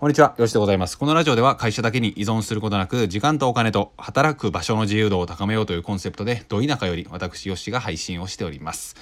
こんにちは、よしでございます。このラジオでは会社だけに依存することなく、時間とお金と働く場所の自由度を高めようというコンセプトで、ど田舎より私、よしが配信をしております。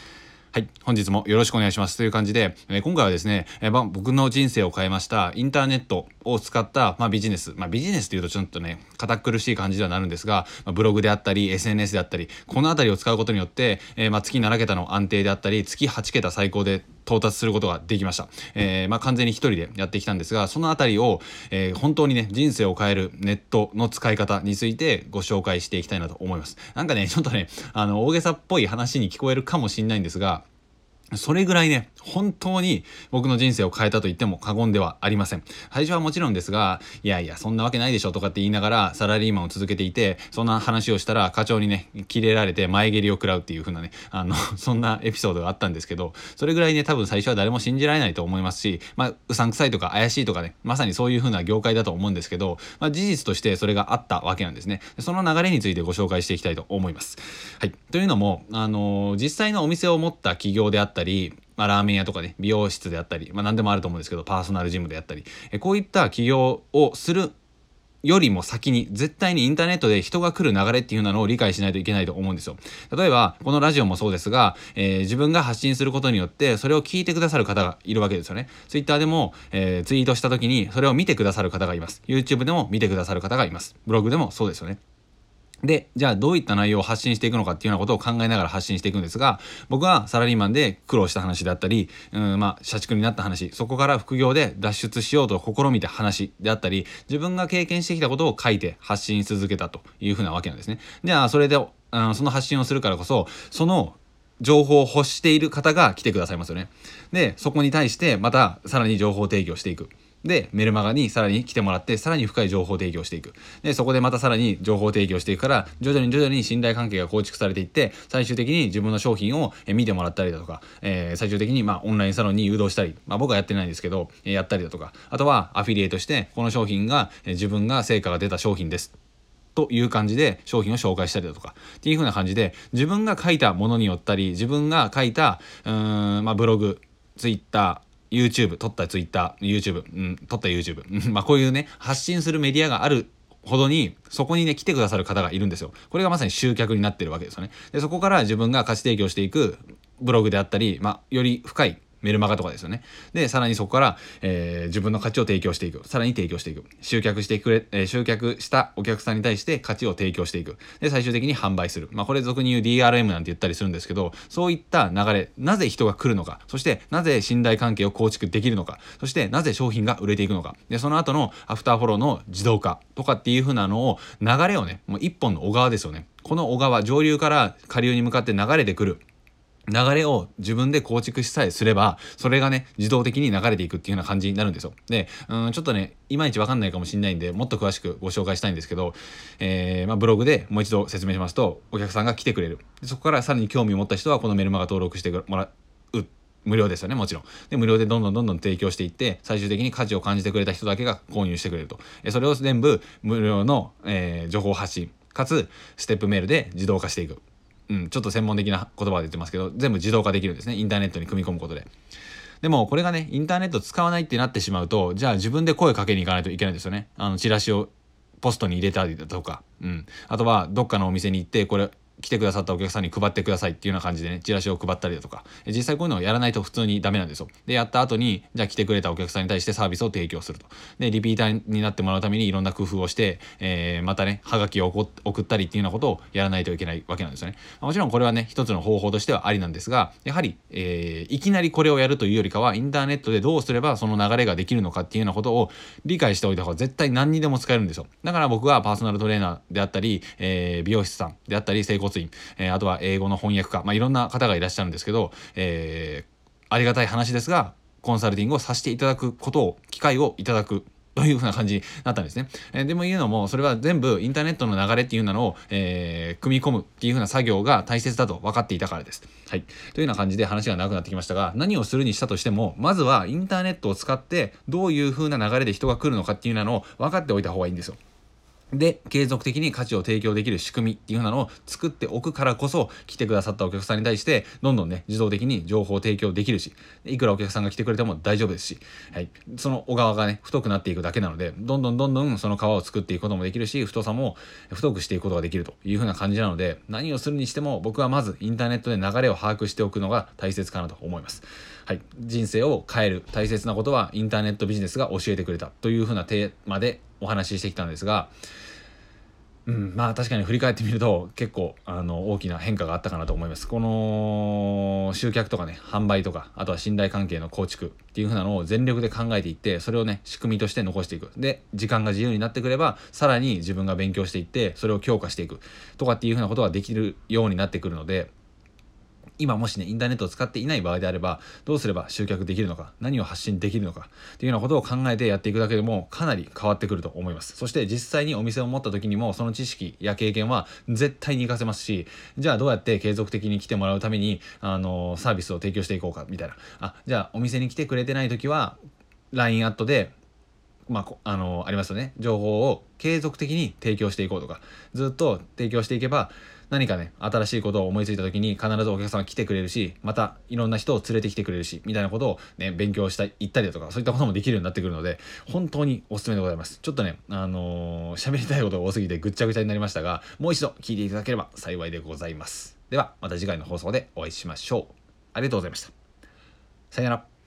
はい、本日もよろしくお願いしますという感じで、えー、今回はですね、えー、ま僕の人生を変えましたインターネットを使った、まあ、ビジネス、まあ、ビジネスというとちょっとね堅苦しい感じではなるんですが、まあ、ブログであったり SNS であったりこの辺りを使うことによって、えー、ま月7桁の安定であったり月8桁最高で到達することができました。えー、まあ、完全に一人でやってきたんですが、そのあたりを、えー、本当にね、人生を変えるネットの使い方についてご紹介していきたいなと思います。なんかね、ちょっとね、あの、大げさっぽい話に聞こえるかもしんないんですが、それぐらいね、本当に僕の人生を変えたと言っても過言ではありません。最初はもちろんですが、いやいや、そんなわけないでしょとかって言いながらサラリーマンを続けていて、そんな話をしたら課長にね、キレられて前蹴りを食らうっていう風なね、あの、そんなエピソードがあったんですけど、それぐらいね、多分最初は誰も信じられないと思いますし、まあ、うさんくさいとか怪しいとかね、まさにそういう風な業界だと思うんですけど、まあ、事実としてそれがあったわけなんですね。その流れについてご紹介していきたいと思います。はい。というのも、あの実際のお店を持った企業であったったり、まあ、ラーメン屋とかね、美容室であったり、まあ、何でもあると思うんですけど、パーソナルジムであったり、えこういった起業をするよりも先に絶対にインターネットで人が来る流れっていうのを理解しないといけないと思うんですよ。例えば、このラジオもそうですが、えー、自分が発信することによってそれを聞いてくださる方がいるわけですよね。Twitter でも、えー、ツイートした時にそれを見てくださる方がいます。YouTube でも見てくださる方がいます。ブログでもそうですよね。で、じゃあどういった内容を発信していくのかっていうようなことを考えながら発信していくんですが、僕はサラリーマンで苦労した話であったり、うん、まあ、社畜になった話、そこから副業で脱出しようと試みた話であったり、自分が経験してきたことを書いて発信し続けたというふうなわけなんですね。じゃあ、それで、うん、その発信をするからこそ、その情報を欲している方が来てくださいますよね。で、そこに対してまたさらに情報提供していく。で、メルマガにさらに来てもらって、さらに深い情報提供していく。で、そこでまたさらに情報提供していくから、徐々に徐々に信頼関係が構築されていって、最終的に自分の商品を見てもらったりだとか、えー、最終的にまあオンラインサロンに誘導したり、まあ僕はやってないんですけど、やったりだとか、あとはアフィリエイトして、この商品が自分が成果が出た商品です。という感じで商品を紹介したりだとかっていう風な感じで自分が書いたものによったり自分が書いたうーん、まあ、ブログツイッター YouTube、撮った Twitter、YouTube、うん、撮った YouTube、まあこういうね、発信するメディアがあるほどに、そこにね、来てくださる方がいるんですよ。これがまさに集客になってるわけですよね。で、そこから自分が価値提供していくブログであったり、まあ、より深いメルマガとかですよね。で、さらにそこから、えー、自分の価値を提供していく。さらに提供していく。集客してくれ、えー、集客したお客さんに対して価値を提供していく。で、最終的に販売する。まあ、これ俗に言う DRM なんて言ったりするんですけど、そういった流れ、なぜ人が来るのか、そしてなぜ信頼関係を構築できるのか、そしてなぜ商品が売れていくのか。で、その後のアフターフォローの自動化とかっていう風なのを、流れをね、もう一本の小川ですよね。この小川、上流から下流に向かって流れてくる。流れを自分で構築しさえすれば、それがね、自動的に流れていくっていうような感じになるんですよ。で、うん、ちょっとね、いまいちわかんないかもしれないんで、もっと詳しくご紹介したいんですけど、えー、まあ、ブログでもう一度説明しますと、お客さんが来てくれる。そこからさらに興味を持った人は、このメルマガ登録してもらう。無料ですよね、もちろん。で、無料でどんどんどんどん提供していって、最終的に価値を感じてくれた人だけが購入してくれると。それを全部無料の、えー、情報発信、かつ、ステップメールで自動化していく。うん、ちょっと専門的な言葉で言ってますけど、全部自動化できるんですね。インターネットに組み込むことで。でも、これがね、インターネット使わないってなってしまうと、じゃあ自分で声かけに行かないといけないんですよね。あの、チラシをポストに入れたりだとか、うん。あとは、どっかのお店に行って、これ、来てくださったお客さんに配ってくださいっていうような感じでね、チラシを配ったりだとか、実際こういうのをやらないと普通にダメなんですよ。で、やった後に、じゃあ来てくれたお客さんに対してサービスを提供すると。で、リピーターになってもらうためにいろんな工夫をして、えー、またね、はがきを送ったりっていうようなことをやらないといけないわけなんですよね。もちろんこれはね、一つの方法としてはありなんですが、やはり、えー、いきなりこれをやるというよりかは、インターネットでどうすればその流れができるのかっていうようなことを理解しておいた方が絶対何にでも使えるんですよ。だから僕はパーソナルトレーナーであったり、えー、美容師さんであったり、整骨院、えー、あとは英語の翻訳家、まあ、いろんな方がいらっしゃるんですけど、えー、ありがたい話ですが、コンサルティングをさせていただくことを、機会をいただくというふうな感じになったんですね。えー、でも言うのも、それは全部インターネットの流れっていうのを、えー、組み込むっていうふうな作業が大切だと分かっていたからです。はい。というような感じで話が長くなってきましたが、何をするにしたとしても、まずはインターネットを使ってどういうふうな流れで人が来るのかっていうのを分かっておいた方がいいんですよ。で継続的に価値を提供できる仕組みっていうふうなのを作っておくからこそ来てくださったお客さんに対してどんどんね自動的に情報を提供できるしいくらお客さんが来てくれても大丈夫ですし、はい、その小川がね太くなっていくだけなのでどんどんどんどんその皮を作っていくこともできるし太さも太くしていくことができるというふうな感じなので何をするにしても僕はまずインターネットで流れを把握しておくのが大切かなと思います。はい、人生を変える大切なことはインターネットビジネスが教えてくれたというふうなテーマでお話ししてきたんですがうん、まあ確かに振り返ってみると結構あの大きな変化があったかなと思います。この集客とかね販売とかあとは信頼関係の構築っていう風なのを全力で考えていってそれをね仕組みとして残していくで時間が自由になってくればさらに自分が勉強していってそれを強化していくとかっていう風なことができるようになってくるので今もしねインターネットを使っていない場合であればどうすれば集客できるのか何を発信できるのかっていうようなことを考えてやっていくだけでもかなり変わってくると思います。そして実際にお店を持った時にもその知識や経験は絶対に活かせますしじゃあどうやって継続的に来てもらうためにあのサービスを提供していこうかみたいな。あじゃあお店に来てくれてない時は LINE アットでまあ、あのありますよね。情報を継続的に提供していこうとか。ずっと提供していけば何かね新しいことを思いついた時に必ずお客さんが来てくれるしまたいろんな人を連れてきてくれるしみたいなことをね勉強した行ったりだとかそういったこともできるようになってくるので本当におすすめでございます。ちょっとねあのー、喋りたいことが多すぎてぐっちゃぐちゃになりましたがもう一度聞いていただければ幸いでございます。ではまた次回の放送でお会いしましょう。ありがとうございました。さよなら。